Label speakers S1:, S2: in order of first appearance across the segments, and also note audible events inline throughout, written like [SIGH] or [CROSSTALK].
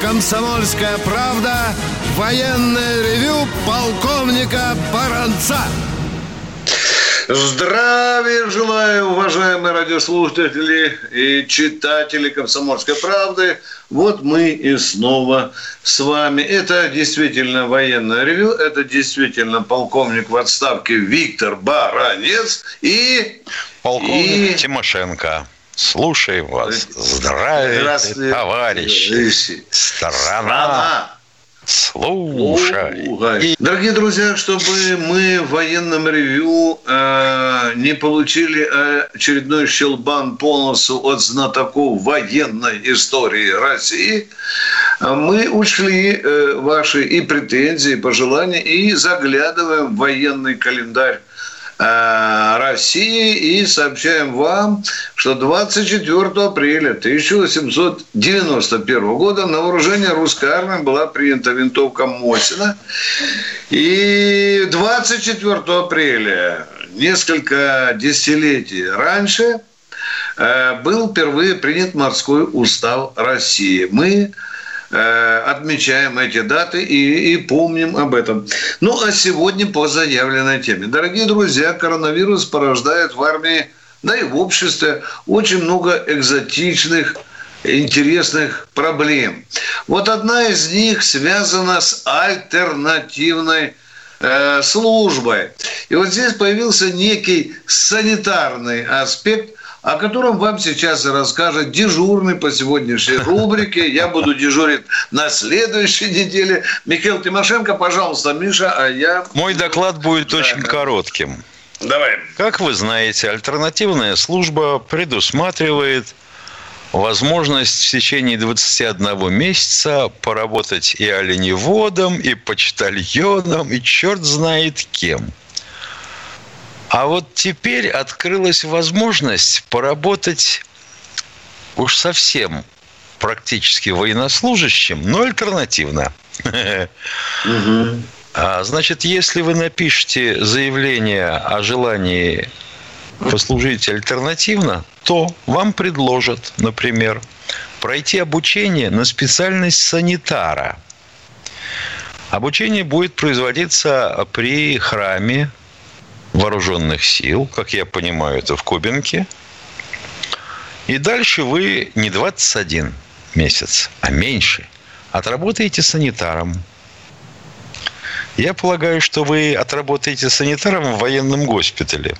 S1: «Комсомольская правда» военное ревю полковника Баранца.
S2: Здравия желаю, уважаемые радиослушатели и читатели «Комсомольской правды». Вот мы и снова с вами. Это действительно военное ревю, это действительно полковник в отставке Виктор Баранец и...
S3: Полковник и... Тимошенко. Слушаем вас. Здравствуйте, товарищи. Страна. Страна. Слушай.
S2: Дорогие друзья, чтобы мы в военном ревью э, не получили очередной щелбан по носу от знатоков военной истории России, мы ушли э, ваши и претензии, и пожелания, и заглядываем в военный календарь Э, России и сообщаем вам, что 24 апреля 1891 года на вооружение русской армии была принята винтовка Мосина. И 24 апреля, несколько десятилетий раньше, э, был впервые принят морской устав России. Мы Э, отмечаем эти даты и, и помним об этом. Ну, а сегодня по заявленной теме. Дорогие друзья, коронавирус порождает в армии, да и в обществе очень много экзотичных интересных проблем. Вот одна из них связана с альтернативной э, службой. И вот здесь появился некий санитарный аспект, о котором вам сейчас расскажет дежурный по сегодняшней рубрике. Я буду дежурить на следующей неделе. Михаил Тимошенко, пожалуйста, Миша, а я...
S3: Мой доклад будет да, очень коротким.
S2: Давай.
S3: Как вы знаете, альтернативная служба предусматривает возможность в течение 21 месяца поработать и оленеводом, и почтальоном, и черт знает кем – а вот теперь открылась возможность поработать уж совсем практически военнослужащим, но альтернативно. А, значит, если вы напишете заявление о желании послужить альтернативно, то вам предложат, например, пройти обучение на специальность санитара. Обучение будет производиться при храме вооруженных сил, как я понимаю, это в Кубинке. И дальше вы не 21 месяц, а меньше. Отработаете санитаром. Я полагаю, что вы отработаете санитаром в военном госпитале.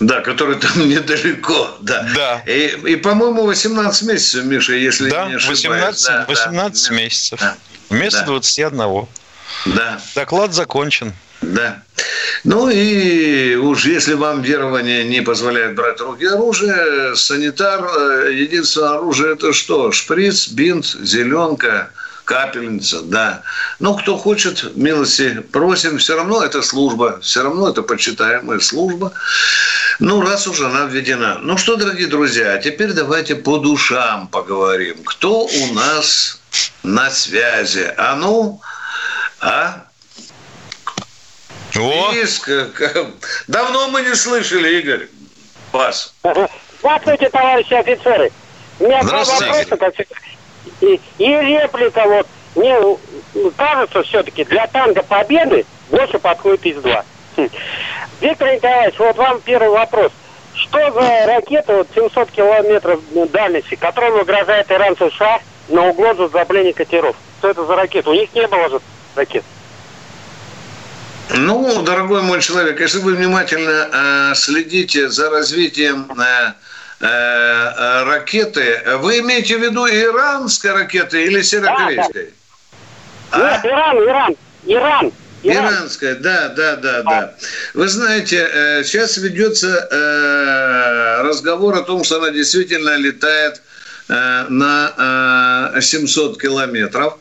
S2: Да, который там [LAUGHS] недалеко, да.
S3: Да.
S2: И, и по-моему, 18 месяцев, Миша, если
S3: да,
S2: не ошибаюсь. 18,
S3: да, 18 да. месяцев. Да. Вместо да. 21.
S2: Да.
S3: Доклад закончен.
S2: Да. Ну и уж если вам верование не позволяет брать руки оружие, санитар, э, единственное оружие это что? Шприц, бинт, зеленка, капельница, да. Ну, кто хочет, милости просим, все равно это служба, все равно это почитаемая служба. Ну, раз уже она введена. Ну что, дорогие друзья, теперь давайте по душам поговорим. Кто у нас на связи? А ну, а?
S3: О!
S2: Давно мы не слышали, Игорь, вас.
S4: Здравствуйте, товарищи офицеры. У меня два вопроса. Как... И, и реплика вот. Мне кажется, все-таки для танка победы больше подходит из два. Хм. Виктор Николаевич, вот вам первый вопрос. Что за ракета вот 700 километров дальности, которая угрожает Иран США на угрозу затопления катеров? Что это за ракета? У них не было же ракет.
S2: Ну, дорогой мой человек, если вы внимательно э, следите за развитием э, э, ракеты, вы имеете в виду иранской ракеты или северокорейской?
S4: Да, да. А? Нет, Иран, Иран, Иран.
S2: Иран. Иранская, да, да, да, да. Вы знаете, э, сейчас ведется э, разговор о том, что она действительно летает Э, на 700 э, километров.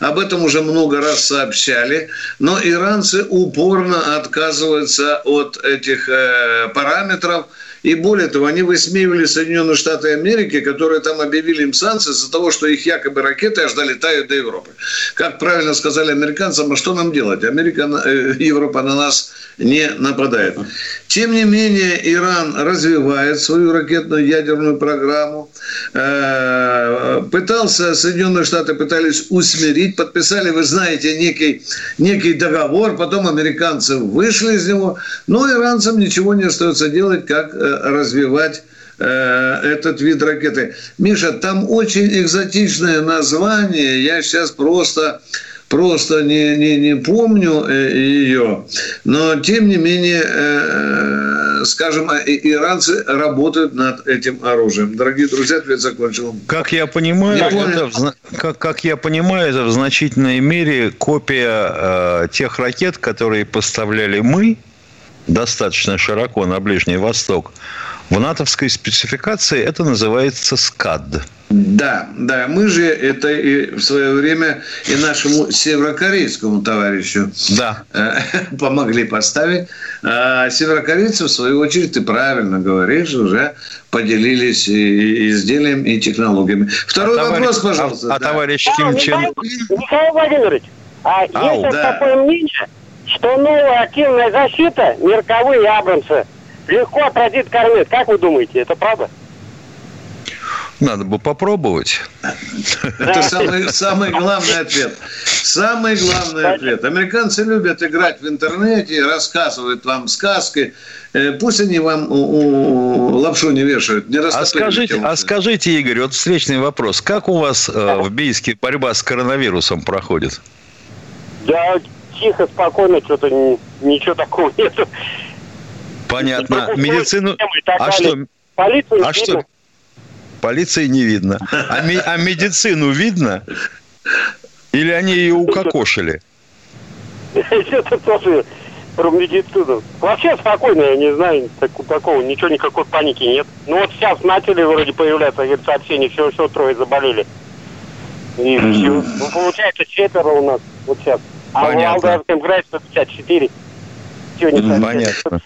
S2: Об этом уже много раз сообщали. Но иранцы упорно отказываются от этих э, параметров И более того, они высмеивали Соединенные Штаты Америки, которые там объявили им санкции из-за того, что их якобы ракеты аж долетают до Европы. Как правильно сказали американцам, а что нам делать? Америка, э, Европа на нас не нападает. Тем не менее, Иран развивает свою ракетную ядерную программу. Э, пытался, Соединенные Штаты пытались усмирить, подписали, вы знаете, некий, некий договор, потом американцы вышли из него, но иранцам ничего не остается делать, как э, развивать э, этот вид ракеты. Миша, там очень экзотичное название, я сейчас просто просто не, не, не помню э, ее, но тем не менее, э, скажем, иранцы работают над этим оружием. Дорогие друзья, ответ закончил.
S3: Как я понимаю, я это в, как, как я понимаю, это в значительной мере копия э, тех ракет, которые поставляли мы достаточно широко на Ближний Восток. В натовской спецификации это называется СКАД.
S2: Да, да, мы же это и в свое время и нашему северокорейскому товарищу да. Э, [LAUGHS] помогли поставить. А северокорейцы, в свою очередь, ты правильно говоришь, уже поделились и изделием, и технологиями. Второй а вопрос, товарищ, пожалуйста.
S3: А, а да. товарищ Ким Чен...
S4: Михаил Владимирович, а Ау, есть да. такое мнение, что новая активная защита, мирковые Абрамсы, легко отразит кормит. Как вы думаете, это правда?
S3: Надо бы попробовать. [LAUGHS]
S2: Это самый, самый главный ответ. Самый главный ответ. Американцы любят играть в интернете, рассказывают вам сказки. Э, пусть они вам лапшу не вешают. Не
S3: а, скажите, а скажите, Игорь, вот встречный вопрос. Как у вас э, в Бийске борьба с коронавирусом проходит?
S4: Да, тихо, спокойно, что-то ничего такого [LAUGHS] нет.
S3: Понятно. Медицину... А что? Полицию а что? Полиции не видно. А, ми... а медицину видно? Или они ее укокошили? [LAUGHS]
S4: Это тоже про медицину. Вообще спокойно, я не знаю, так, такого, ничего, никакой паники нет. Ну вот сейчас начали вроде появляться говорит, сообщения, все, все, трое заболели. И все. Ну, получается, четверо у нас вот сейчас. А Понятно. в Алдарском крае 154.
S3: Сегодня Понятно.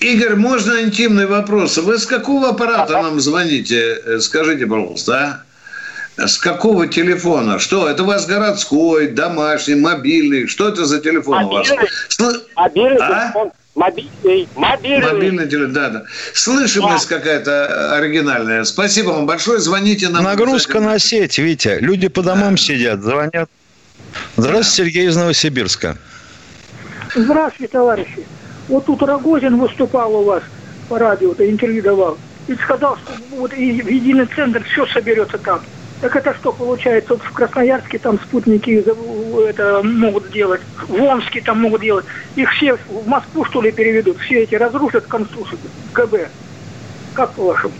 S2: Игорь, можно интимный вопрос? Вы с какого аппарата нам звоните? Э, скажите, пожалуйста, а? С какого телефона? Что? Это у вас городской, домашний, мобильный? Что это за телефон мобильный, у вас?
S4: Сл... Мобильный а? телефон. Мобильный.
S2: Мобильный. Мобильный телефон, да, да. Слышимость да. какая-то оригинальная. Спасибо вам большое. Звоните нам.
S3: Нагрузка на сеть, Витя. Люди по домам да. сидят, звонят. Здравствуйте. Сергей из Новосибирска.
S5: Здравствуйте, товарищи. Вот тут Рогозин выступал у вас по радио, то интервью давал, и сказал, что вот и в единый центр все соберется там. Так это что получается? Вот в Красноярске там спутники это могут делать, в Омске там могут делать. Их все в Москву что ли переведут, все эти разрушат конструкцию КБ. Как по-вашему?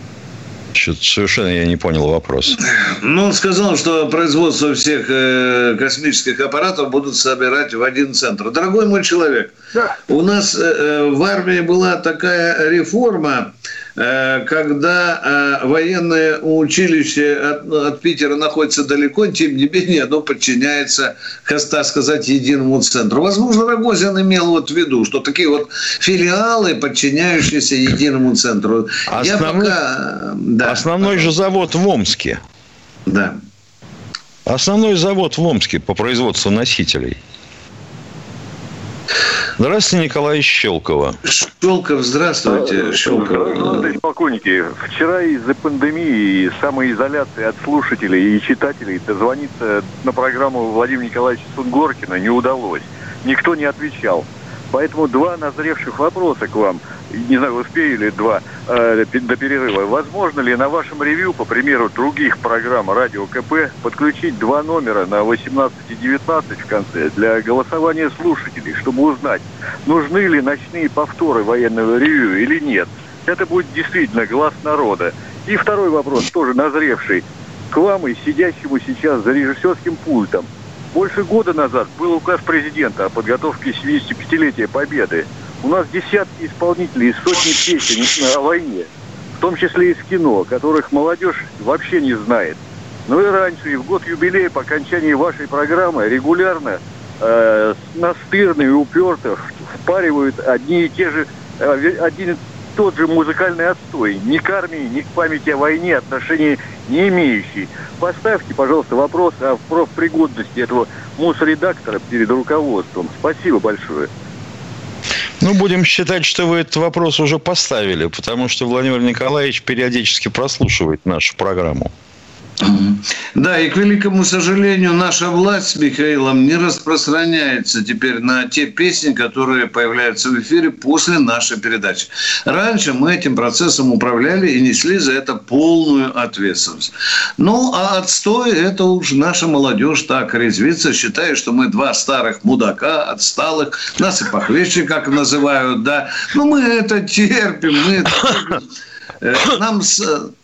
S3: Что-то совершенно я не понял вопрос.
S2: Ну, он сказал, что производство всех э, космических аппаратов будут собирать в один центр. Дорогой мой человек, да. у нас э, э в армии была такая реформа, когда э, военное училище от, от Питера находится далеко, тем не менее оно подчиняется, так сказать, единому центру. Возможно, Рогозин имел вот в виду, что такие вот филиалы, подчиняющиеся единому центру.
S3: Основной, Я пока, да, основной же завод в Омске.
S2: Да.
S3: Основной завод в Омске по производству носителей – Здравствуйте, Николай Щелкова.
S2: Щелков, здравствуйте. Щелков.
S6: Здравствуйте, полковники. Вчера из-за пандемии и самоизоляции от слушателей и читателей дозвониться на программу Владимира Николаевича Сунгоркина не удалось. Никто не отвечал. Поэтому два назревших вопроса к вам. Не знаю, успею ли два э, до перерыва. Возможно ли на вашем ревью, по примеру других программ Радио КП, подключить два номера на 18 и 19 в конце для голосования слушателей, чтобы узнать, нужны ли ночные повторы военного ревью или нет? Это будет действительно глаз народа. И второй вопрос, тоже назревший, к вам и сидящему сейчас за режиссерским пультом. Больше года назад был указ президента о подготовке 75-летия Победы. У нас десятки исполнителей и сотни песен о войне, в том числе из кино, которых молодежь вообще не знает. Но и раньше, и в год юбилея по окончании вашей программы регулярно э, настырно и уперто впаривают одни и те же, э, один тот же музыкальный отстой, ни к армии, ни к памяти о войне отношения не имеющий. Поставьте, пожалуйста, вопрос о профпригодности этого мусоредактора перед руководством. Спасибо большое.
S3: Ну, будем считать, что вы этот вопрос уже поставили, потому что Владимир Николаевич периодически прослушивает нашу программу.
S2: Да, и к великому сожалению, наша власть с Михаилом не распространяется теперь на те песни, которые появляются в эфире после нашей передачи. Раньше мы этим процессом управляли и несли за это полную ответственность. Ну, а отстой – это уж наша молодежь так резвится, считая, что мы два старых мудака, отсталых, нас и похлеще, как называют, да. Ну, мы это терпим, мы это терпим. Э, нам,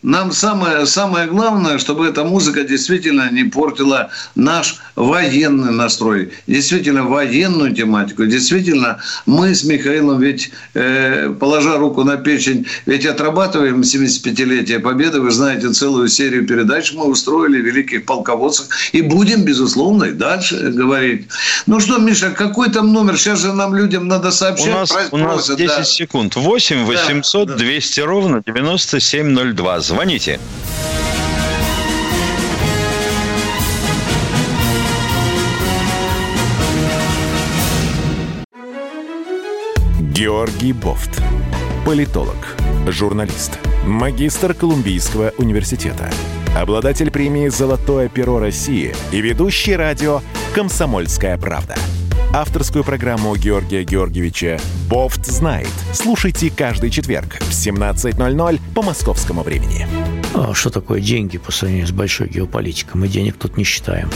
S2: нам самое, самое главное, чтобы эта музыка действительно не портила наш военный настрой, действительно военную тематику. Действительно, мы с Михаилом ведь, э, положа руку на печень, ведь отрабатываем 75-летие Победы. Вы знаете, целую серию передач мы устроили великих полководцев. И будем, безусловно, и дальше говорить. Ну что, Миша, какой там номер? Сейчас же нам людям надо сообщать.
S3: У нас, у нас 10 да. секунд. 8 800 да, 200 да. ровно 9702. Звоните.
S7: Георгий Бофт. Политолог, журналист, магистр Колумбийского университета, обладатель премии «Золотое перо России» и ведущий радио «Комсомольская правда». Авторскую программу Георгия Георгиевича «Бофт знает». Слушайте каждый четверг в 17.00 по московскому времени.
S8: А что такое деньги по сравнению с большой геополитикой? Мы денег тут не считаем.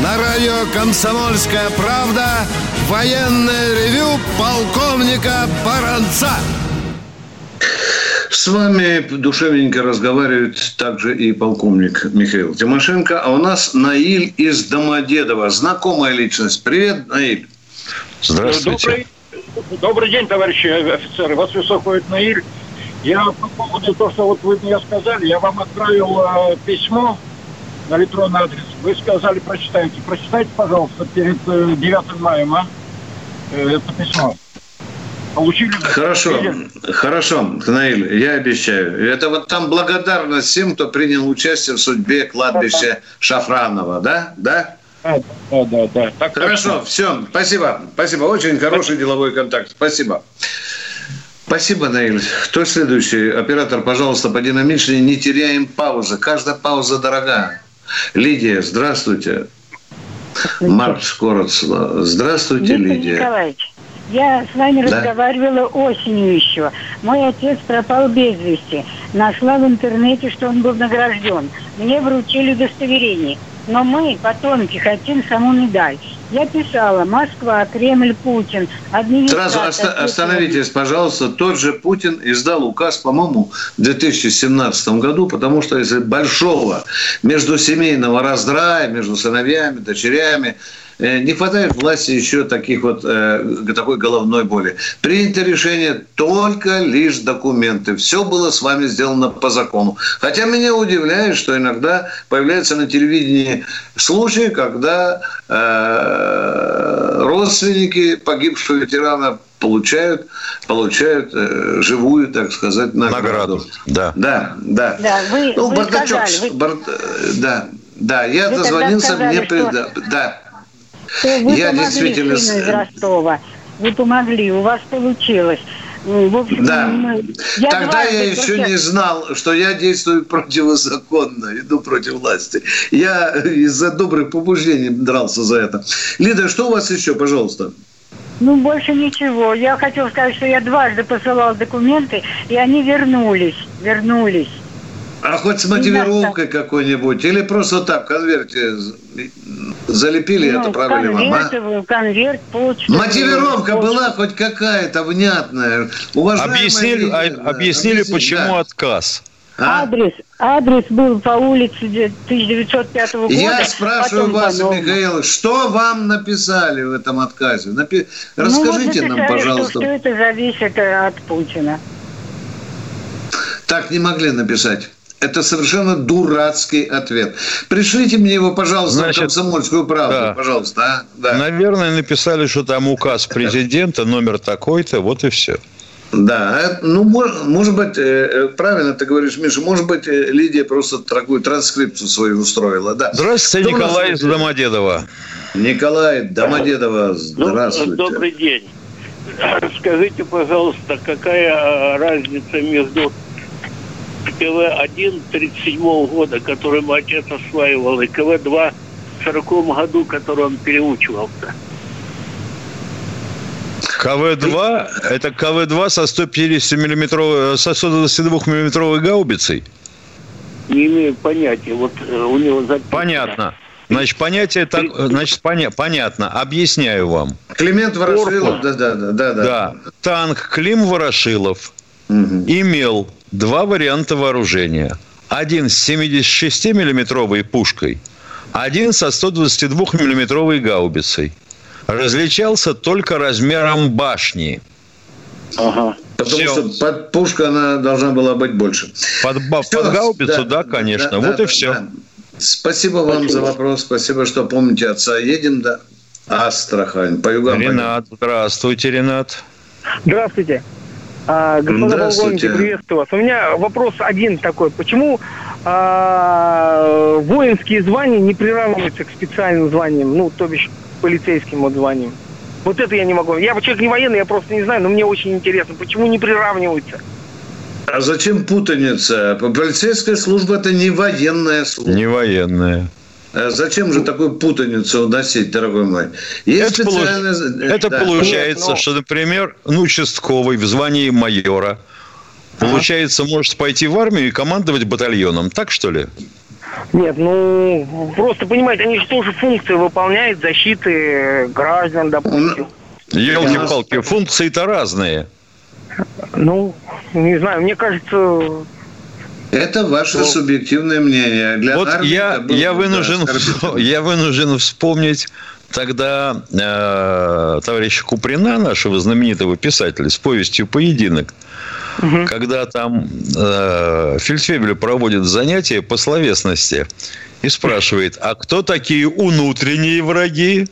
S1: На радио «Комсомольская правда» военное ревю полковника Баранца.
S2: С вами душевненько разговаривает также и полковник Михаил Тимошенко. А у нас Наиль из Домодедова. Знакомая личность. Привет, Наиль.
S9: Здравствуйте. Добрый, добрый день, товарищи офицеры. Вас беспокоит Наиль. Я по поводу того, что вот вы мне сказали, я вам отправил э, письмо на электронный адрес. Вы сказали, прочитайте. Прочитайте, пожалуйста, перед 9 э, мая, а? Э, это письмо.
S2: Получили? Хорошо, хорошо, Наиль, я обещаю. Это вот там благодарность всем, кто принял участие в судьбе кладбища Шафранова, да? Да? Да, да, да. да. Так Хорошо, точно. все, спасибо, спасибо. Очень хороший деловой контакт. Спасибо. Спасибо, Наиль. Кто следующий? Оператор, пожалуйста, подинамичнее, не теряем паузы. Каждая пауза дорога. Лидия, здравствуйте. Марк Скоротцева. Здравствуйте, Виктор Лидия. Николаевич.
S10: Я с вами да? разговаривала осенью еще. Мой отец пропал без вести. Нашла в интернете, что он был награжден. Мне вручили удостоверение. Но мы, потомки, хотим саму медаль. Я писала «Москва, Кремль, Путин».
S2: Сразу оста- остановитесь, пожалуйста. Тот же Путин издал указ, по-моему, в 2017 году, потому что из большого междусемейного раздрая между сыновьями, дочерями, не хватает власти еще таких вот, э, такой головной боли. Принято решение только лишь документы. Все было с вами сделано по закону. Хотя меня удивляет, что иногда появляются на телевидении случаи, когда э, родственники погибшего ветерана получают, получают э, живую, так сказать, награду. награду.
S3: Да.
S2: Да, да.
S10: да вы, ну, вы бардачок. Сказали, вы... Бар...
S2: Да, да, я вы дозвонился, сказали, мне... Что... Да, да.
S10: Вы я помогли действительно... сыну из Ростова. Вы помогли, у вас получилось.
S2: В общем, да. Я Тогда я еще не знал, что я действую противозаконно, иду против власти. Я из-за добрых побуждений дрался за это. Лида, что у вас еще, пожалуйста?
S10: Ну, больше ничего. Я хотел сказать, что я дважды посылал документы, и они вернулись. Вернулись.
S2: А хоть с мотивировкой какой-нибудь? Или просто так, конверте залепили ну, и отправили вам, а?
S10: конверт, почту.
S2: Мотивировка почту. была хоть какая-то внятная.
S3: Уважаемые объяснили, лидеры, а, объяснили, объяснили, почему да. отказ.
S10: А? Адрес, адрес был по улице 1905 года.
S2: Я спрашиваю вас, Михаил, что вам написали в этом отказе? Напи... Расскажите ну, вот нам, пожалуйста. Что,
S10: что это зависит от Путина.
S2: Так не могли написать. Это совершенно дурацкий ответ. Пришлите мне его, пожалуйста, Значит, в комсомольскую правду, да. пожалуйста. А?
S3: Да. Наверное, написали, что там указ [LAUGHS] президента, номер такой-то, вот и все.
S2: Да, э, ну, может, может быть, э, правильно ты говоришь, Миша, может быть, Лидия просто такую транскрипцию свою устроила. Да.
S3: Здравствуйте, Кто Николай из Домодедова.
S2: Николай Домодедова, здравствуйте.
S11: Добрый день. Скажите, пожалуйста, какая разница между КВ-1 37 года, который мой отец осваивал, и КВ-2 в 40 году, который он переучивался?
S3: КВ-2 – это КВ-2 со 150 миллиметровой, со 122 миллиметровой гаубицей?
S11: Не имею понятия. Вот э, у него записано.
S3: Понятно. Значит, понятие так, значит, поня, понятно. Объясняю вам.
S2: Климент Ворошилов, да, да, да, да,
S3: да. Танк Клим Ворошилов угу. имел два варианта вооружения. Один с 76-миллиметровой пушкой, один со 122-миллиметровой гаубицей. Различался только размером башни.
S2: Ага. Потому все. что под пушка она должна была быть больше.
S3: Под, все. под гаубицу, да, да конечно. Да, вот да, и все. Да.
S2: Спасибо вам спасибо. за вопрос. Спасибо, что помните отца. Едем до Астрахань. По югам.
S3: Ренат, пойдем. здравствуйте, Ренат.
S12: Здравствуйте. А, господа полковники, приветствую вас. У меня вопрос один такой. Почему а, воинские звания не приравниваются к специальным званиям, ну, то бишь полицейским вот званиям? Вот это я не могу. Я человек не военный, я просто не знаю, но мне очень интересно, почему не приравниваются?
S2: А зачем путаница? Полицейская служба – это не военная служба.
S3: Не военная.
S2: А зачем же такую путаницу носить, дорогой мой?
S3: Есть это, получ... это да. получается, Нет, но... что, например, ну, участковый в звании майора, ага. получается, может пойти в армию и командовать батальоном. Так, что ли?
S12: Нет, ну, просто, понимаете, они же тоже функции выполняют защиты граждан, допустим.
S3: Елки-палки, функции-то разные.
S12: Ну, не знаю, мне кажется...
S2: Это ваше ну, субъективное мнение.
S3: Для вот я, я, вынужден, да, я вынужден вспомнить тогда э, товарища Куприна, нашего знаменитого писателя, с повестью «Поединок», угу. когда там э, Фельдфебель проводит занятия по словесности и спрашивает, а кто такие внутренние враги?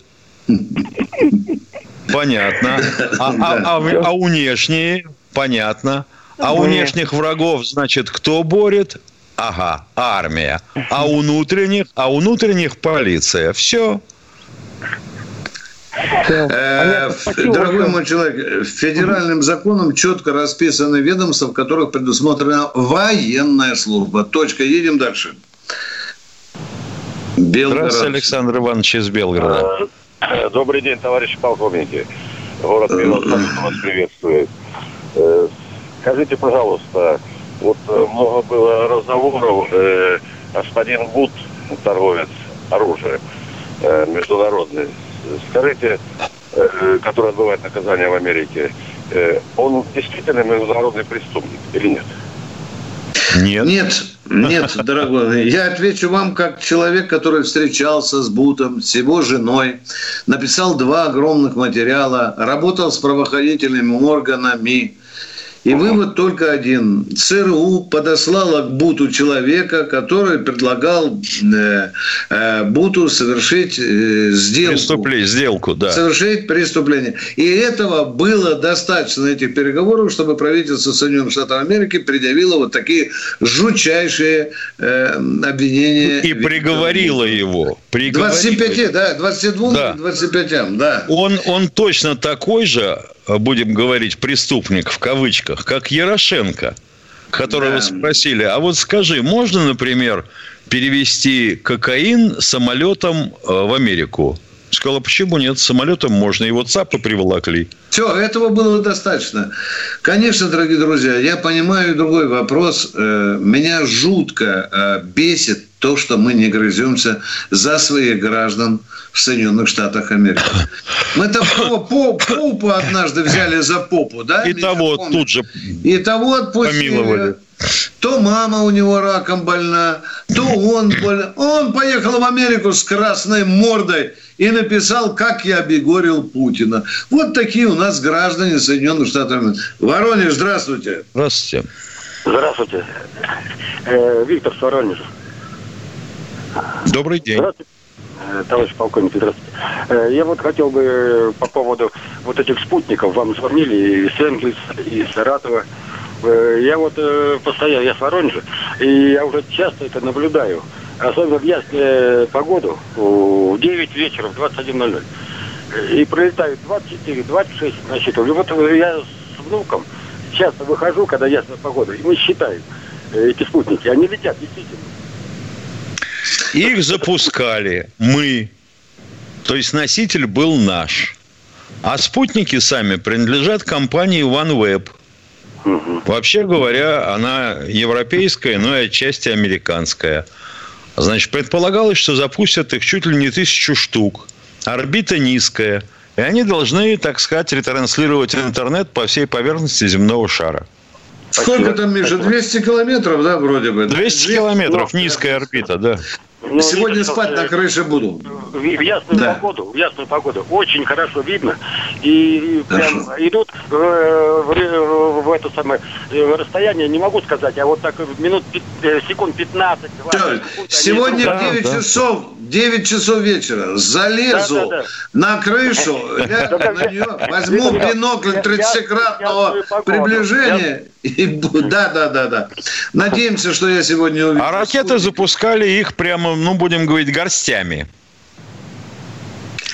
S3: Понятно. А, а, а, а внешние? Понятно. А у внешних врагов, значит, кто борет? Ага, армия. А у внутренних? А у внутренних полиция. Все.
S2: Э, дорогой мой человек, федеральным законом четко расписаны ведомства, в которых предусмотрена военная служба. Точка. Едем дальше.
S3: Белгород. Здравствуйте, Александр Иванович из Белгорода.
S13: Э, добрый день, товарищи полковники. Город Белгород вас приветствует. Скажите, пожалуйста, вот э, много было разговоров, э, господин Гуд, торговец оружием э, международный, скажите, э, который отбывает наказание в Америке, э, он действительно международный преступник или нет?
S2: Нет. Нет, нет, [LAUGHS] дорогой. Я отвечу вам как человек, который встречался с Бутом, с его женой, написал два огромных материала, работал с правоохранительными органами, и вывод только один. ЦРУ подослала к Буту человека, который предлагал э, э, Буту совершить э, сделку.
S3: Преступление, сделку, да.
S2: Совершить преступление. И этого было достаточно, этих переговоров, чтобы правительство Соединенных Штатов Америки предъявило вот такие жутчайшие э, обвинения.
S3: И приговорило его.
S2: Приговорило. 25, да, 22, да. 25, да.
S3: Он, он точно такой же будем говорить, преступник в кавычках, как Ярошенко, которого да. спросили, а вот скажи, можно, например, перевести кокаин самолетом э, в Америку? Сказала, почему нет? Самолетом можно. Его ЦАПы приволокли.
S2: Все, этого было достаточно. Конечно, дорогие друзья, я понимаю другой вопрос. Э, меня жутко бесит то, что мы не грыземся за своих граждан в Соединенных Штатах Америки. Мы-то [LAUGHS] попу однажды взяли за попу, да?
S3: И того тут же
S2: И того отпустили. Помиловали. То мама у него раком больна, то он больна. Он поехал в Америку с красной мордой и написал, как я обегорил Путина. Вот такие у нас граждане Соединенных Штатов Америки. Воронеж, здравствуйте.
S3: Здравствуйте.
S14: Здравствуйте. Э, Виктор Воронежа.
S3: Добрый день.
S14: Здравствуйте. Э, товарищ полковник, здравствуйте. Э, я вот хотел бы по поводу вот этих спутников. Вам звонили и Сенглис, и Саратова. Э, Я вот э, постоянно, я с Воронежа, и я уже часто это наблюдаю. Особенно в ясную погоду, в 9 вечера, в 21.00. И пролетают 24, 26 насчитывали. Вот э, я с внуком часто выхожу, когда ясная погода, и мы считаем э, эти спутники. Они летят, действительно.
S3: Их запускали мы. То есть носитель был наш. А спутники сами принадлежат компании OneWeb. Вообще говоря, она европейская, но и отчасти американская. Значит, предполагалось, что запустят их чуть ли не тысячу штук. Орбита низкая. И они должны, так сказать, ретранслировать интернет по всей поверхности земного шара.
S2: Сколько там, Миша, 200 километров, да, вроде бы?
S3: 200 километров, низкая орбита, да.
S14: Ну,
S2: Сегодня
S14: видно,
S2: спать
S14: что,
S2: на крыше буду.
S14: В, в ясную
S2: Да.
S14: погоду, в ясную погоду. Очень хорошо видно. И, прям идут э, в, ре- в это самое э, в расстояние, не могу сказать, а вот так минут э, секунд 15 20
S2: Всё,
S14: секунд, они
S2: Сегодня
S14: идут.
S2: в 9 часов, 9 часов вечера залезу
S14: Да, да, да.
S2: на крышу, [LAUGHS] на нее, возьму бинокль 30-кратного приближения и да, да, да, да. Надеемся, что я сегодня увижу.
S3: А ракеты запускали их прямо, ну, будем говорить, горстями.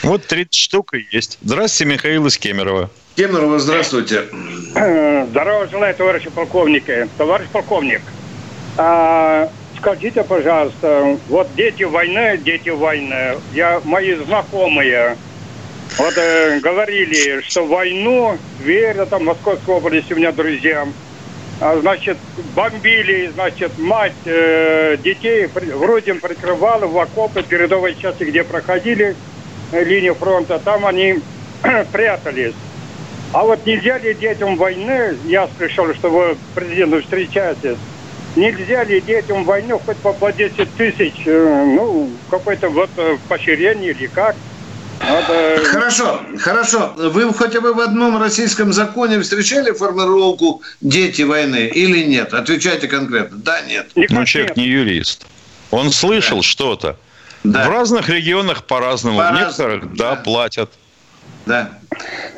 S3: Вот 30 штук и есть. Здравствуйте, Михаил из Кемерово.
S2: Кемерово, здравствуйте.
S9: Здорово желаю, товарищи полковники. Товарищ полковник, а, скажите, пожалуйста, вот дети войны, дети войны, я, мои знакомые, вот э, говорили, что войну, Тверь, там, Московской области, у меня друзья, а, значит, бомбили, значит, мать э, детей вроде прикрывала в окопы передовой части, где проходили э, линию фронта, там они [CLEARS THROAT] прятались. А вот нельзя ли детям войны, я слышал, что вы президентом встречаетесь, нельзя ли детям войны хоть по, по 10 тысяч, э, ну, какое-то вот э, поощрение или как?
S2: Хорошо, хорошо. Вы хотя бы в одном российском законе встречали формулировку «дети войны» или нет? Отвечайте конкретно. Да, нет.
S3: Ну, человек не юрист. Он слышал что-то. В разных регионах по-разному. В
S2: По-разному,
S3: некоторых, да, платят.
S2: Да.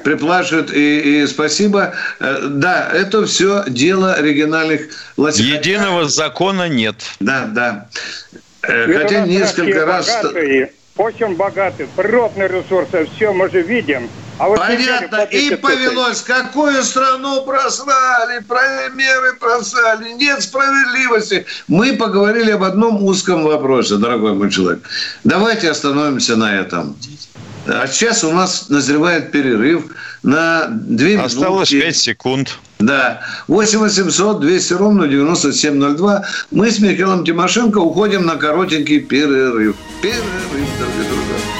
S2: Приплачивают, и, и спасибо. Э, Да, это все дело региональных властей.
S3: Единого закона нет.
S2: Да, да. Э,
S9: и
S2: Хотя несколько раз...
S9: богатые, очень богатые, природные ресурсы, все мы же видим. А вот
S2: Понятно,
S9: по 10
S2: и повелось, какую страну просрали, меры просрали, нет справедливости. Мы поговорили об одном узком вопросе, дорогой мой человек. Давайте остановимся на этом. А сейчас у нас назревает перерыв на 2 минуты.
S3: Осталось 5 секунд.
S2: Да. 8 800 200 ровно 9702. Мы с Михаилом Тимошенко уходим на коротенький перерыв. Перерыв, дорогие друзья.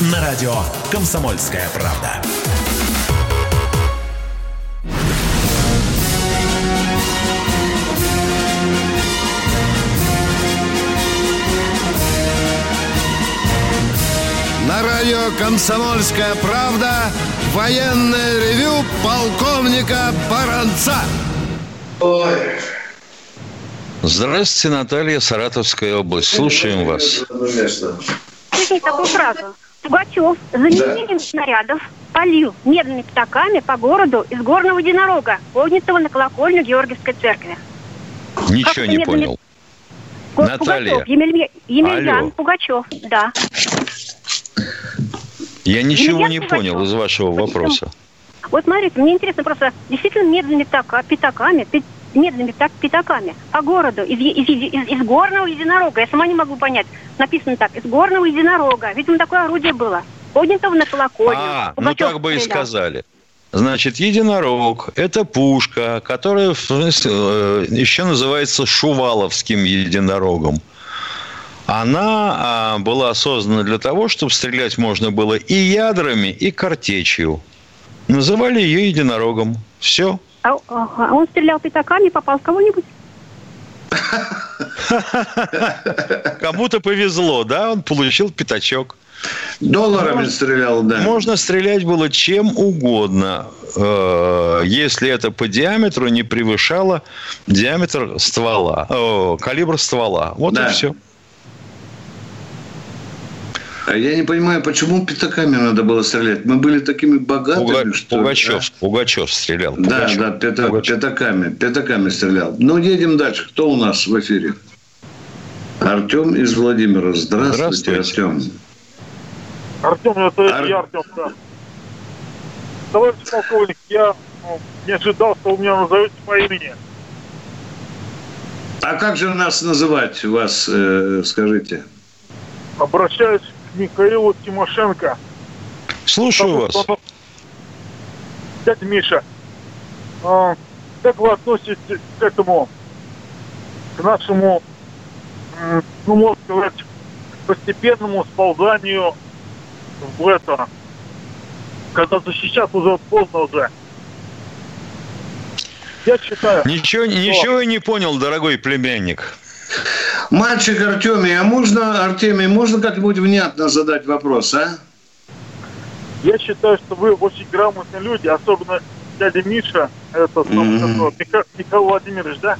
S7: На радио «Комсомольская правда».
S1: На радио «Комсомольская правда» военное ревю полковника Баранца.
S3: Здравствуйте, Наталья, Саратовская область. Слушаем вас.
S15: Слышите такую фразу? Пугачев заменением снарядов полил медными пятаками по городу из горного единорога, поднятого на колокольню Георгиевской церкви.
S3: Ничего
S15: Как
S3: не
S15: медными-
S3: понял.
S15: Го-
S3: Наталья.
S15: Пугачев, Емелья- Емельян
S3: Алло.
S15: Пугачев, да.
S3: Я ничего
S15: Меня
S3: не
S15: Пугачев.
S3: понял из вашего вопроса.
S15: Вот смотрите, мне интересно просто, действительно медными пятака- пятаками, медными так, пятаками по городу из, из, из- из горного единорога. Я сама не могу понять. Написано так, из горного единорога. Видимо, такое орудие было. Поднятого на колокольню.
S3: А, ну так бы и
S15: стрелял.
S3: сказали. Значит, единорог – это пушка, которая э, еще называется шуваловским единорогом. Она а, была создана для того, чтобы стрелять можно было и ядрами, и картечью. Называли ее единорогом. Все.
S15: А, а он стрелял пятаками, попал в кого-нибудь?
S3: Кому-то повезло, да, он получил пятачок.
S2: Долларами можно, стрелял, да.
S3: Можно стрелять было чем угодно, э, если это по диаметру не превышало диаметр ствола, калибр ствола. Вот да. и все.
S2: А я не понимаю, почему пятаками надо было стрелять? Мы были такими богатыми,
S3: Пуга... что Пугачев, да? Пугачев стрелял.
S2: Пугачев. Да, да, пята... Пугачев. пятаками, пятаками стрелял. Ну, едем дальше. Кто у нас в эфире? Артем из Владимира. Здравствуйте, Здравствуйте. Артем.
S16: Артем, это Ар... я, Артем, да. Товарищ полковник, я ну, не ожидал, что вы меня назовете по имени.
S2: А как же нас называть вас, э, скажите?
S16: Обращаюсь Михаилу Тимошенко.
S3: Слушаю вас. Он...
S16: Дядя Миша, э, как вы относитесь к этому, к нашему, ну, можно сказать, постепенному сползанию в это, когда защищаться уже поздно уже.
S3: Я считаю... Ничего, что... ничего я не понял, дорогой племянник.
S2: Мальчик Артемий, а можно, Артемий, можно как-нибудь внятно задать вопрос, а?
S16: Я считаю, что вы очень грамотные люди, особенно дядя Миша, это mm-hmm. Миха, Михаил Владимирович, да?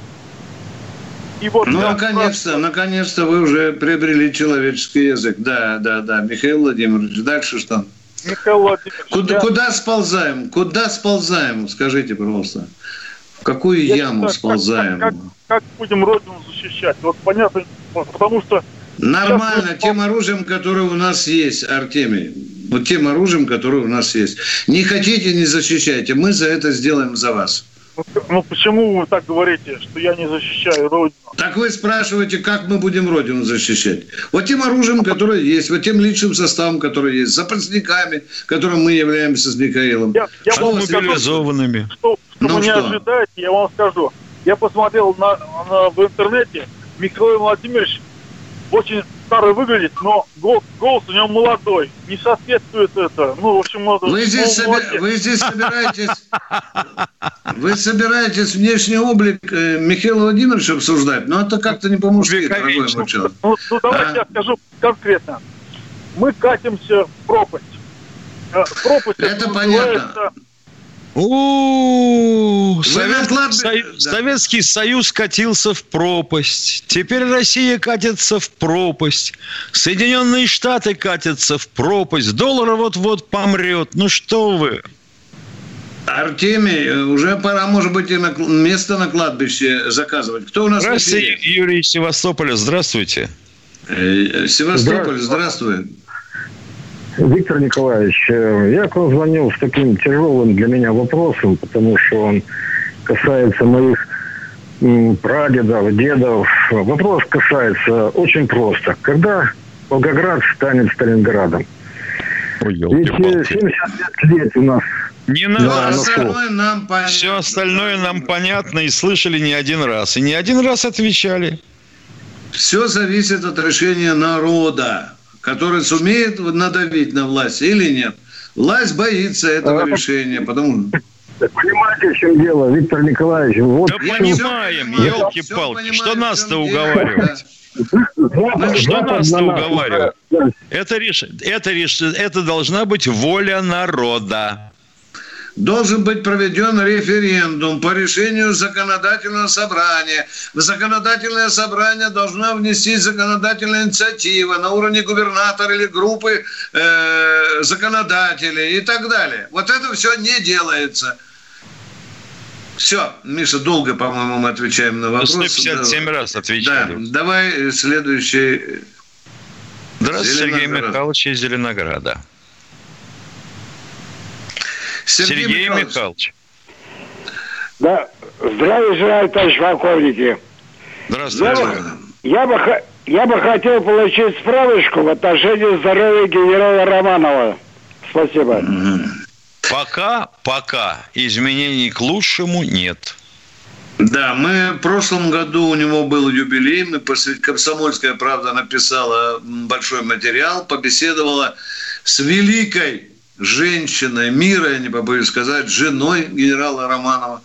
S2: И вот ну, наконец-то, раз... наконец-то вы уже приобрели человеческий язык. Да, да, да. Михаил Владимирович, дальше что?
S16: Михаил Владимирович.
S2: Куда, я... куда сползаем? Куда сползаем? Скажите, пожалуйста. В какую я яму считаю, сползаем?
S16: Как, как, как будем Родину защищать? Вот понятно, потому что...
S2: Нормально, сейчас... тем оружием, которое у нас есть, Артемий. Вот тем оружием, которое у нас есть. Не хотите, не защищайте. Мы за это сделаем за вас.
S16: Ну, ну почему вы так говорите, что я не защищаю Родину?
S2: Так вы спрашиваете, как мы будем Родину защищать? Вот тем оружием, которое есть, вот тем личным составом, который есть, запасниками, которым мы являемся с Михаилом. Я,
S3: я что мобилизованными.
S16: Что, что ну, вы не ожидаете, я вам скажу. Я посмотрел на, на, в интернете, Михаил Владимирович очень старый выглядит, но голос, голос у него молодой. Не соответствует это. Ну, в общем, надо...
S2: Вы здесь, ну, соби... вы здесь собираетесь... Вы собираетесь внешний облик э, Михаила Владимировича обсуждать, но это как-то не по-мужски, дорогой мой человек.
S16: Ну, ну давайте а? я скажу конкретно. Мы катимся в пропасть.
S2: Э, пропасть это понятно.
S3: У Совет... Советский Союз катился в пропасть. Теперь Россия катится в пропасть. Соединенные Штаты катятся в пропасть. Доллар вот-вот помрет. Ну что вы?
S2: Артемий, уже пора, может быть, и на место на кладбище заказывать. Кто у нас
S3: Здравствуйте, Юрий Севастополя. Здравствуйте.
S2: Э, Севастополь, здравствуй.
S17: Виктор Николаевич, э, я к вам звонил с таким тяжелым для меня вопросом, потому что он касается моих прадедов, дедов. Вопрос касается очень просто. Когда Волгоград станет Сталинградом? Ой, Ведь 70 э, лет у нас
S3: не надо. Да, остальное нам понятно. Все остальное нам понятно и слышали не один раз. И не один раз отвечали.
S2: Все зависит от решения народа который сумеет надавить на власть или нет. Власть боится этого решения, потому
S17: Понимаете, в чем дело, Виктор Николаевич?
S3: Вот да понимаем, елки-палки. Что нас-то уговаривать? Что нас-то уговаривать? Это, реш... это, реш... это должна быть воля народа
S2: должен быть проведен референдум по решению законодательного собрания. В законодательное собрание должна внести законодательная инициатива на уровне губернатора или группы э, законодателей и так далее. Вот это все не делается. Все, Миша, долго, по-моему, мы отвечаем на вопрос.
S3: 157 да. раз отвечали.
S2: Да, давай следующий.
S3: Здравствуйте, Сергей Михайлович из Зеленограда. Сергей, Сергей Михайлович. Михайлович.
S18: Да, здравия желаю, товарищ полковники.
S3: Здравствуйте.
S18: Я бы, я бы, я бы хотел получить справочку в отношении здоровья генерала Романова. Спасибо.
S3: Пока, пока изменений к лучшему нет.
S2: Да, мы в прошлом году у него был юбилей, мы посвятили, Комсомольская правда написала большой материал, побеседовала с великой женщиной мира, я не побоюсь сказать, женой генерала Романова.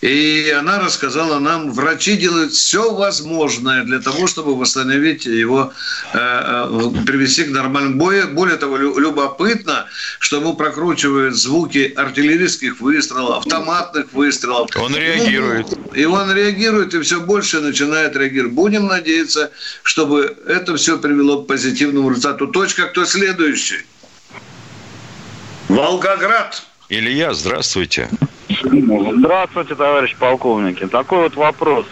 S2: И она рассказала нам, врачи делают все возможное для того, чтобы восстановить его, э, э, привести к нормальному бою. Более того, любопытно, что ему прокручивают звуки артиллерийских выстрелов, автоматных выстрелов.
S3: Он реагирует.
S2: И он реагирует, и все больше начинает реагировать. Будем надеяться, чтобы это все привело к позитивному результату. Точка, кто следующий? Волгоград.
S3: Илья, здравствуйте.
S19: Здравствуйте, товарищ полковники. Такой вот вопрос.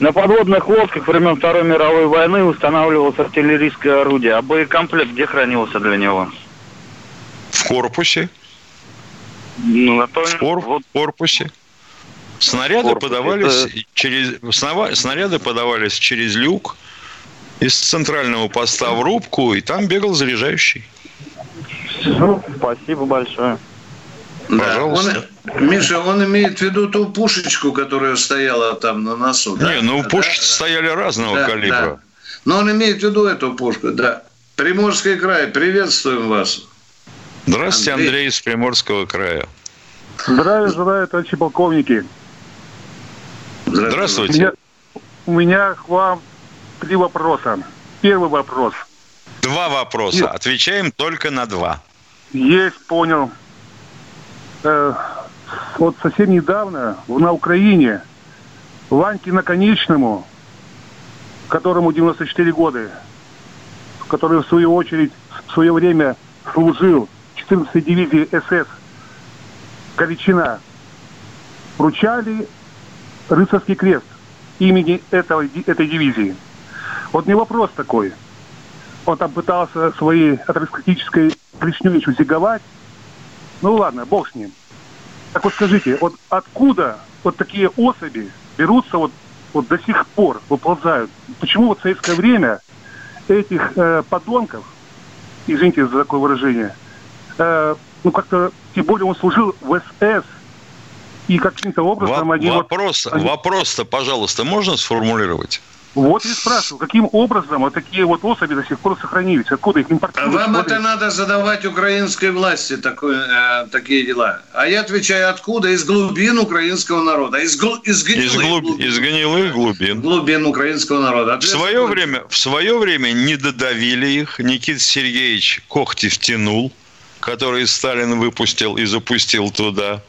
S19: На подводных лодках времен Второй мировой войны устанавливалось артиллерийское орудие, а боекомплект где хранился для него?
S3: В корпусе.
S19: Ну, а то...
S3: В, кор... вот... в корпусе. Снаряды корпус, подавались это... через снаряды подавались через люк из центрального поста в рубку, и там бегал заряжающий.
S19: Все, спасибо большое.
S2: Пожалуйста. Он, Миша, он имеет в виду ту пушечку, которая стояла там на носу.
S3: Не, ну пушки да? стояли разного да, калибра. Да.
S2: Но он имеет в виду эту пушку, да. Приморский край, приветствуем вас.
S3: Здравствуйте, Андрей, Андрей из Приморского края.
S20: Здравия желаю, товарищи полковники.
S3: Здравствуйте.
S20: У меня, у меня к вам три вопроса. Первый вопрос.
S3: Два вопроса. Отвечаем только на два.
S20: Есть, понял э, вот совсем недавно на Украине Ваньке Наконечному, которому 94 года, который в свою очередь в свое время служил в 14-й дивизии СС Галичина, вручали рыцарский крест имени этого, этой дивизии. Вот мне вопрос такой. Он там пытался своей атеросклетической клешней зиговать, ну ладно, бог с ним. Так вот скажите, вот откуда вот такие особи берутся вот, вот до сих пор, выползают? Почему вот в советское время этих э, подонков, извините за такое выражение, э, ну как-то, тем более он служил в СС, и каким-то образом
S3: Во- они... Вопрос, вот, вопрос-то, пожалуйста, можно сформулировать?
S20: Вот и спрашиваю, каким образом вот такие вот особи до сих пор сохранились? Откуда их импортируют?
S2: Вам это надо задавать украинской власти такое, э, такие дела. А я отвечаю, откуда? Из глубин украинского народа. Из, гл... из,
S3: гнилых, из, глуб... глубин. из гнилых глубин.
S2: Глубин украинского народа.
S3: В свое, время, в свое время не додавили их. Никита Сергеевич когти втянул, который Сталин выпустил и запустил туда.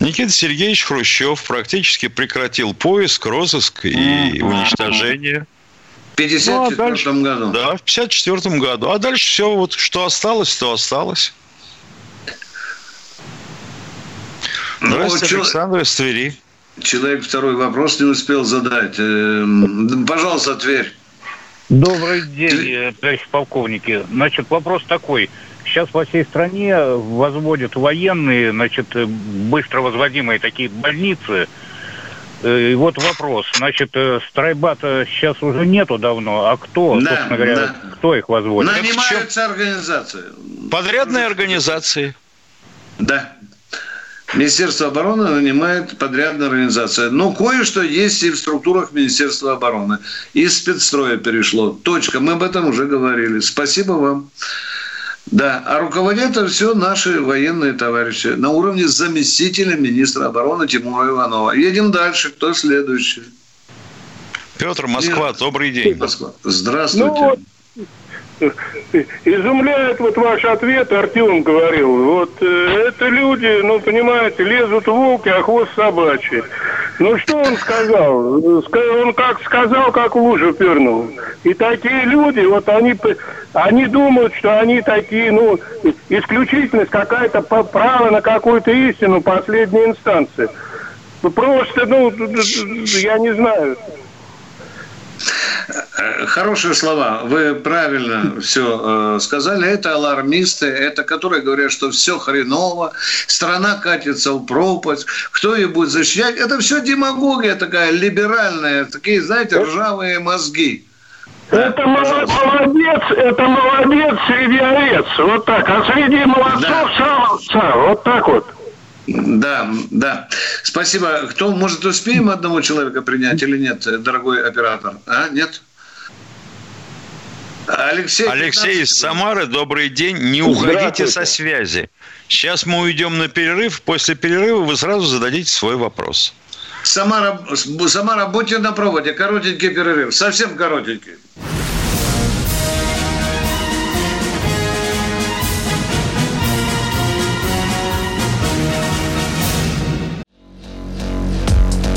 S3: Никита Сергеевич Хрущев практически прекратил поиск, розыск и уничтожение.
S2: В 54 ну, а дальше, году.
S3: Да, в 54 году. А дальше все, вот что осталось, то осталось. Ну, Здравствуйте, ну, Александр из Твери.
S2: Человек второй вопрос не успел задать. Эм, пожалуйста, Тверь.
S21: Добрый день, товарищ полковники. Значит, вопрос такой. Сейчас во всей стране возводят военные, значит, быстро возводимые такие больницы. Э, и вот вопрос. Значит, э, страйбата сейчас уже нету давно. А кто, да, собственно говоря, да. кто их возводит?
S2: Нанимаются организации.
S3: Подрядные организации.
S2: Да. Министерство обороны нанимает подрядная организация. Но кое-что есть и в структурах Министерства обороны. Из спецстроя перешло. Точка. Мы об этом уже говорили. Спасибо вам. Да, а руководят это все наши военные товарищи на уровне заместителя министра обороны Тимура Иванова. Едем дальше. Кто следующий?
S3: Петр, Москва, Нет. добрый день.
S2: Москва. Здравствуйте. Ну, вот,
S22: Изумляет вот ваш ответ, Артем говорил. Вот э, это люди, ну, понимаете, лезут волки, а хвост собачий. Ну, что он сказал? Он как сказал, как в лужу пернул. И такие люди, вот они, они думают, что они такие, ну, исключительность какая-то право на какую-то истину последней инстанции. Просто, ну, я не знаю.
S2: Э, хорошие слова. Вы правильно все э, сказали. Это алармисты, это которые говорят, что все хреново, страна катится в пропасть, кто ее будет защищать. Это все демагогия такая либеральная, такие, знаете, ржавые мозги.
S22: Это молодец, это молодец среди овец. Вот так. А среди молодцов да. сам овца. Вот так вот.
S2: Да, да. Спасибо. Кто, может, успеем одного человека принять или нет, дорогой оператор? А, нет?
S3: Алексей, Алексей из Самары, добрый день. Не уходите со связи. Сейчас мы уйдем на перерыв. После перерыва вы сразу зададите свой вопрос.
S2: Самара, Самара, будьте на проводе. Коротенький перерыв. Совсем коротенький.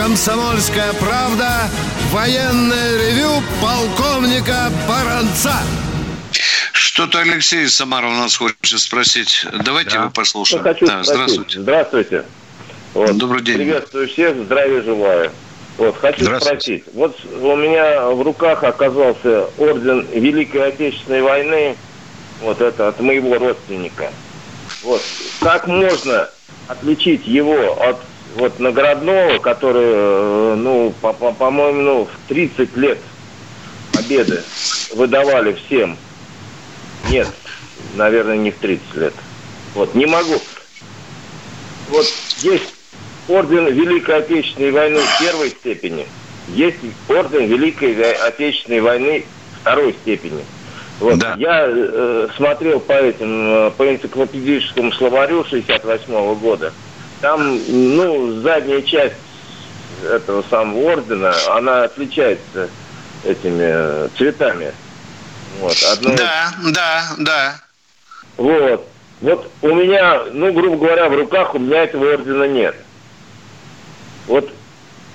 S1: «Комсомольская правда» военное ревю полковника Баранца.
S2: Что-то Алексей у нас хочет спросить. Давайте да. его послушаем.
S23: хочу да, здравствуйте. Здравствуйте. Вот.
S2: Добрый день.
S23: Приветствую всех, здравия желаю. Вот, хочу спросить. Вот у меня в руках оказался орден Великой Отечественной войны. Вот это от моего родственника. Вот. Как можно отличить его от вот наградного, который, э, ну, по-моему, по, по ну, в 30 лет победы выдавали всем. Нет, наверное, не в 30 лет. Вот, не могу. Вот есть орден Великой Отечественной войны первой степени, есть орден Великой Отечественной войны второй степени. Вот. Да. Я э, смотрел по этим, э, по энциклопедическому словарю 68 -го года. Там, ну, задняя часть этого самого ордена, она отличается этими э, цветами.
S2: Вот, одно... Да, да, да.
S23: Вот. Вот у меня, ну, грубо говоря, в руках у меня этого ордена нет. Вот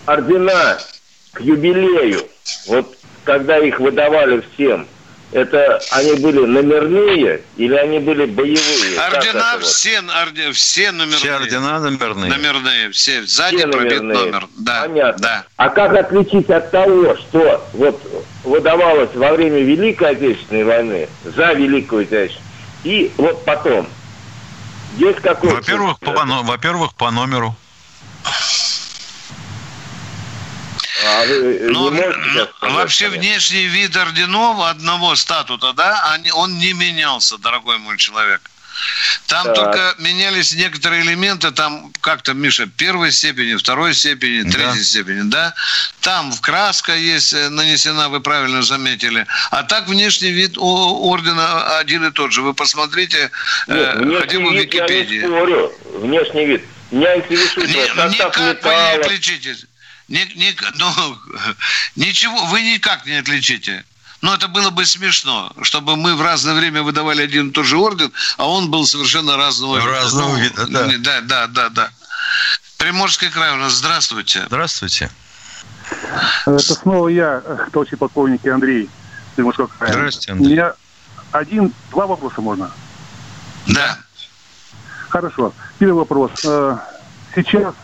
S23: ордена к юбилею, вот когда их выдавали всем, это они были номерные или они были боевые?
S2: Ордена все, орден, все номерные.
S3: Все ордена номерные.
S2: Номерные, все. Сзади все пробит номерные. номер. Да,
S23: Понятно.
S2: Да.
S23: А как отличить от того, что вот выдавалось во время Великой Отечественной войны, за Великую Отечественную, и вот потом? Есть какой
S3: Во-первых, по, во-первых, по номеру.
S2: А ну, ну, вообще внешний вид орденов одного статута, да, они, он не менялся, дорогой мой человек. Там так. только менялись некоторые элементы, там как-то, Миша, первой степени, второй степени, третьей да. степени, да? Там в краска есть э, нанесена, вы правильно заметили. А так внешний вид ордена один и тот же. Вы посмотрите,
S23: э, Нет, хотя бы в Википедии. Я не спорю, внешний вид. Меня интересует не,
S2: никак металла. вы не отличите. Ни, ни, ну, [LAUGHS] ничего, вы никак не отличите. Но это было бы смешно, чтобы мы в разное время выдавали один и тот же орден, а он был совершенно разного
S3: вида. Разного вида, да.
S2: Да, да, да, да. Приморский край у нас. Здравствуйте.
S3: Здравствуйте.
S20: Это снова я, товарищ полковник Андрей. Приморского края.
S3: Здравствуйте, Андрей.
S20: У меня один, два вопроса можно?
S2: Да.
S20: Хорошо. Первый вопрос. Э, сейчас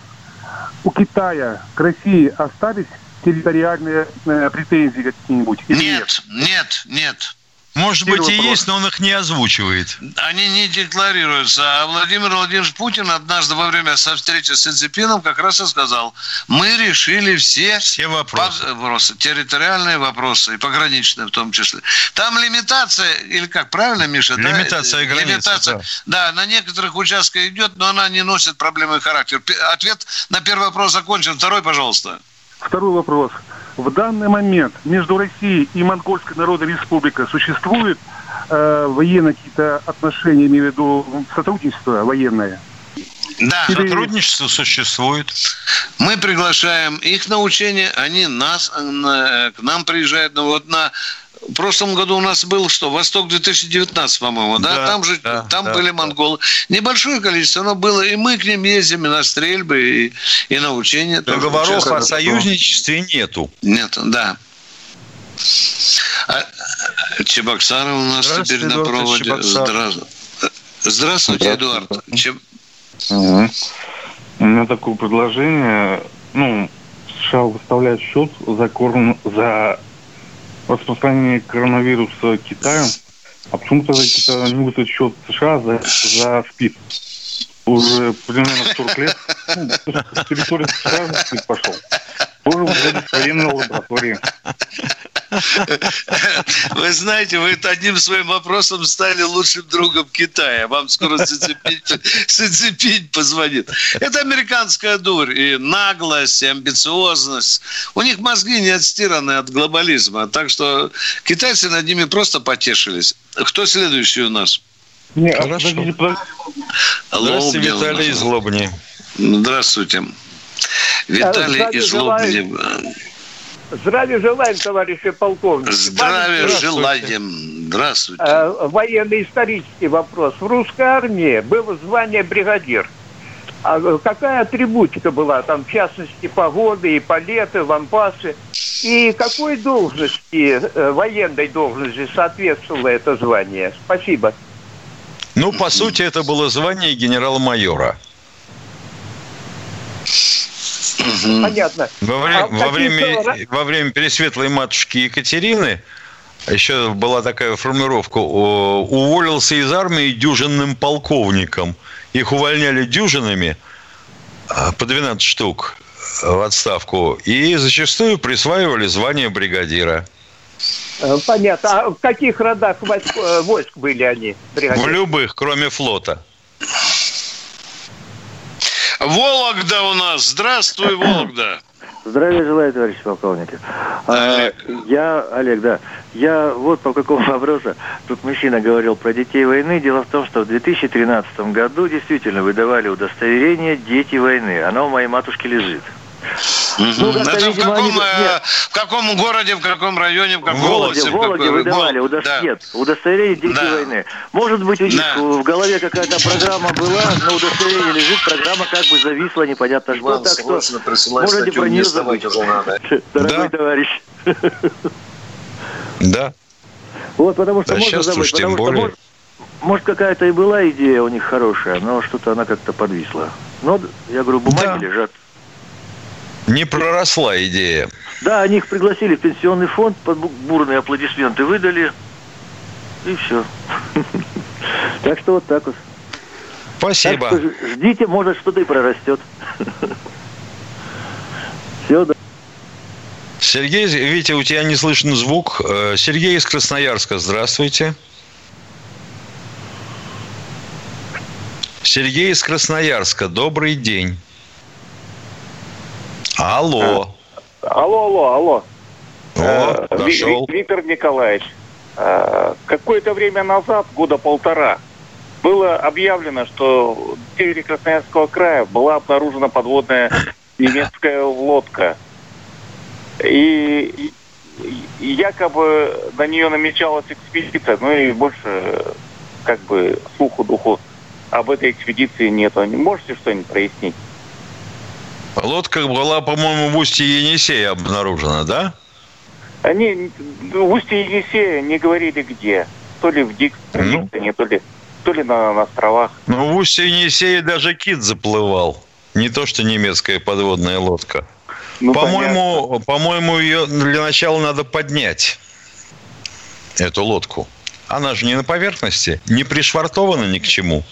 S20: у Китая к России остались территориальные э, претензии какие-нибудь?
S2: Нет, нет, нет.
S3: Может быть и есть, но он их не озвучивает.
S2: Они не декларируются. А Владимир Владимирович Путин однажды во время встречи с Цзепином как раз и сказал, мы решили все,
S3: все вопросы.
S2: вопросы, территориальные вопросы, и пограничные в том числе. Там лимитация, или как правильно, Миша?
S3: Лимитация да? границы,
S2: Лимитация, да. да, на некоторых участках идет, но она не носит проблемы характер. Ответ на первый вопрос закончен. Второй, пожалуйста.
S20: Второй вопрос. В данный момент между Россией и Монгольской Народной Республикой существует э, военные какие-то отношения, имею в виду сотрудничество военное?
S2: Да.
S20: Или-
S3: Сотрудничество существует.
S2: Мы приглашаем их на учение, они нас, э, на- к нам приезжают. Ну вот на в прошлом году у нас был что? Восток 2019, по-моему, да?
S3: Да,
S2: там же,
S3: да,
S2: там
S3: да,
S2: были
S3: да.
S2: монголы. Небольшое количество, но было. И мы к ним ездим и на стрельбы, и, и на учения.
S3: Договоров о союзничестве нету.
S2: Нет, да. А, Чебоксаров у нас
S3: Здравствуйте,
S2: теперь на проводе.
S3: Чебоксар.
S2: Здра- Здравствуйте, Эдуард. Чеб-
S19: У меня такое предложение. Ну, США выставляют счет за, корон... за распространение коронавируса Китаю. А почему тогда Китай не выставит счет США за, за СПИД? Уже примерно 40 лет ну, с территории США СПИД пошел. Тоже в военной лаборатории.
S2: Вы знаете, вы одним своим вопросом стали лучшим другом Китая. Вам скоро зацепить, зацепить позвонит. Это американская дурь. И наглость, и амбициозность. У них мозги не отстираны от глобализма. Так что китайцы над ними просто потешились. Кто следующий у нас?
S19: Не, а
S3: Хорошо.
S19: подождите.
S3: Здравствуйте. Виталий из Лобни.
S2: Здравствуйте. Виталий
S24: Здравия
S2: из
S24: желаю.
S2: Лобнева.
S24: Здравия желаем, товарищи полковники.
S2: Здравия
S24: Маленький,
S2: желаем. Здравствуйте.
S24: э, военно-исторический вопрос. В русской армии было звание бригадир. А какая атрибутика была там, в частности, погоды, палеты, лампасы? И какой должности, э, военной должности соответствовало это звание? Спасибо.
S3: Ну, по сути, это было звание генерал-майора.
S24: Понятно.
S3: Во, вре-
S24: А
S3: во время,
S24: ра-
S3: во время Пересветлой матушки Екатерины еще была такая формулировка уволился из армии дюжинным полковником. Их увольняли дюжинами а, по 12 штук в отставку и зачастую присваивали звание бригадира.
S24: Э, Понятно. А в каких родах войск, э, войск были они?
S3: В
S24: бригадиры?
S3: любых, кроме флота.
S2: Вологда у нас. Здравствуй, Вологда.
S25: Здравия желаю, товарищи полковники. А, я, Олег, да. Я вот по какому вопросу. Тут мужчина говорил про детей войны. Дело в том, что в 2013 году действительно выдавали удостоверение «Дети войны». Оно у моей матушки лежит. Ну, как-то,
S2: Это в
S25: видимо,
S2: каком,
S25: они-
S2: э,
S25: нет.
S2: в каком городе, в каком районе, в
S25: В
S2: каком
S25: Вологде,
S2: области?
S25: в Вологде
S2: какой-
S25: выдавали
S2: Вол-
S25: удо-
S2: да.
S25: нет, удостоверение «Дети
S2: Да.
S25: войны». Может быть, у них
S2: Да.
S25: в голове какая-то программа была, но удостоверение лежит, программа как бы зависла, непонятно что.
S2: Иван,
S25: так что
S2: срочно присылай
S25: можете
S2: статью,
S25: про нее забыть.
S2: уже надо. [LAUGHS]
S25: Дорогой
S3: Да.
S25: товарищ. [LAUGHS]
S3: Да.
S25: Вот, потому что
S3: А
S25: можно
S3: сейчас
S25: забыть,
S3: уж тем
S25: потому что
S3: более.
S25: может, может, какая-то и была идея у них хорошая, но что-то она как-то подвисла. Но, я говорю, бумаги
S3: Да.
S25: лежат.
S3: Не проросла идея.
S25: Да, они их пригласили в пенсионный фонд, под бу- бурные аплодисменты выдали, и все. [LAUGHS] Так что вот так вот.
S3: Спасибо.
S25: Так что ждите, может, что-то и прорастет. [LAUGHS] Все, да.
S3: Сергей, Витя, у тебя не слышен звук. Э, Сергей из Красноярска, здравствуйте. Сергей из Красноярска, добрый день. Алло.
S26: Алло, алло, алло.
S3: О,
S26: Э,
S3: дошел.
S26: Виктор Николаевич, э, какое-то время назад, года полтора, было объявлено, что в севере Красноярского края была обнаружена подводная немецкая лодка. И якобы на нее намечалась экспедиция, ну и больше э, как бы слуху духу об этой экспедиции нету. Не можете что-нибудь прояснить?
S3: Лодка была, по-моему, в устье Енисея обнаружена, да?
S26: Они в устье Енисея не говорили где. То ли в Дикстоне, то ли, то ли на, на островах.
S3: Ну, в устье Енисея даже кит заплывал. Не то, что немецкая подводная лодка.
S26: Ну,
S3: по-моему, по-моему, ее для начала надо поднять, эту лодку. Она же не на поверхности, не пришвартована ни к чему.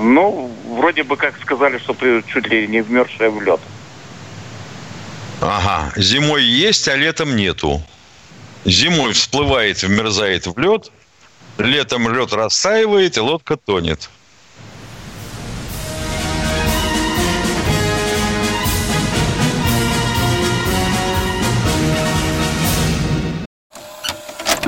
S26: Ну, вроде бы как сказали, что чуть ли не вмерзшая в лед.
S3: Ага, зимой есть, а летом нету. Зимой всплывает, вмерзает в лед, летом лед растаивает, и лодка тонет.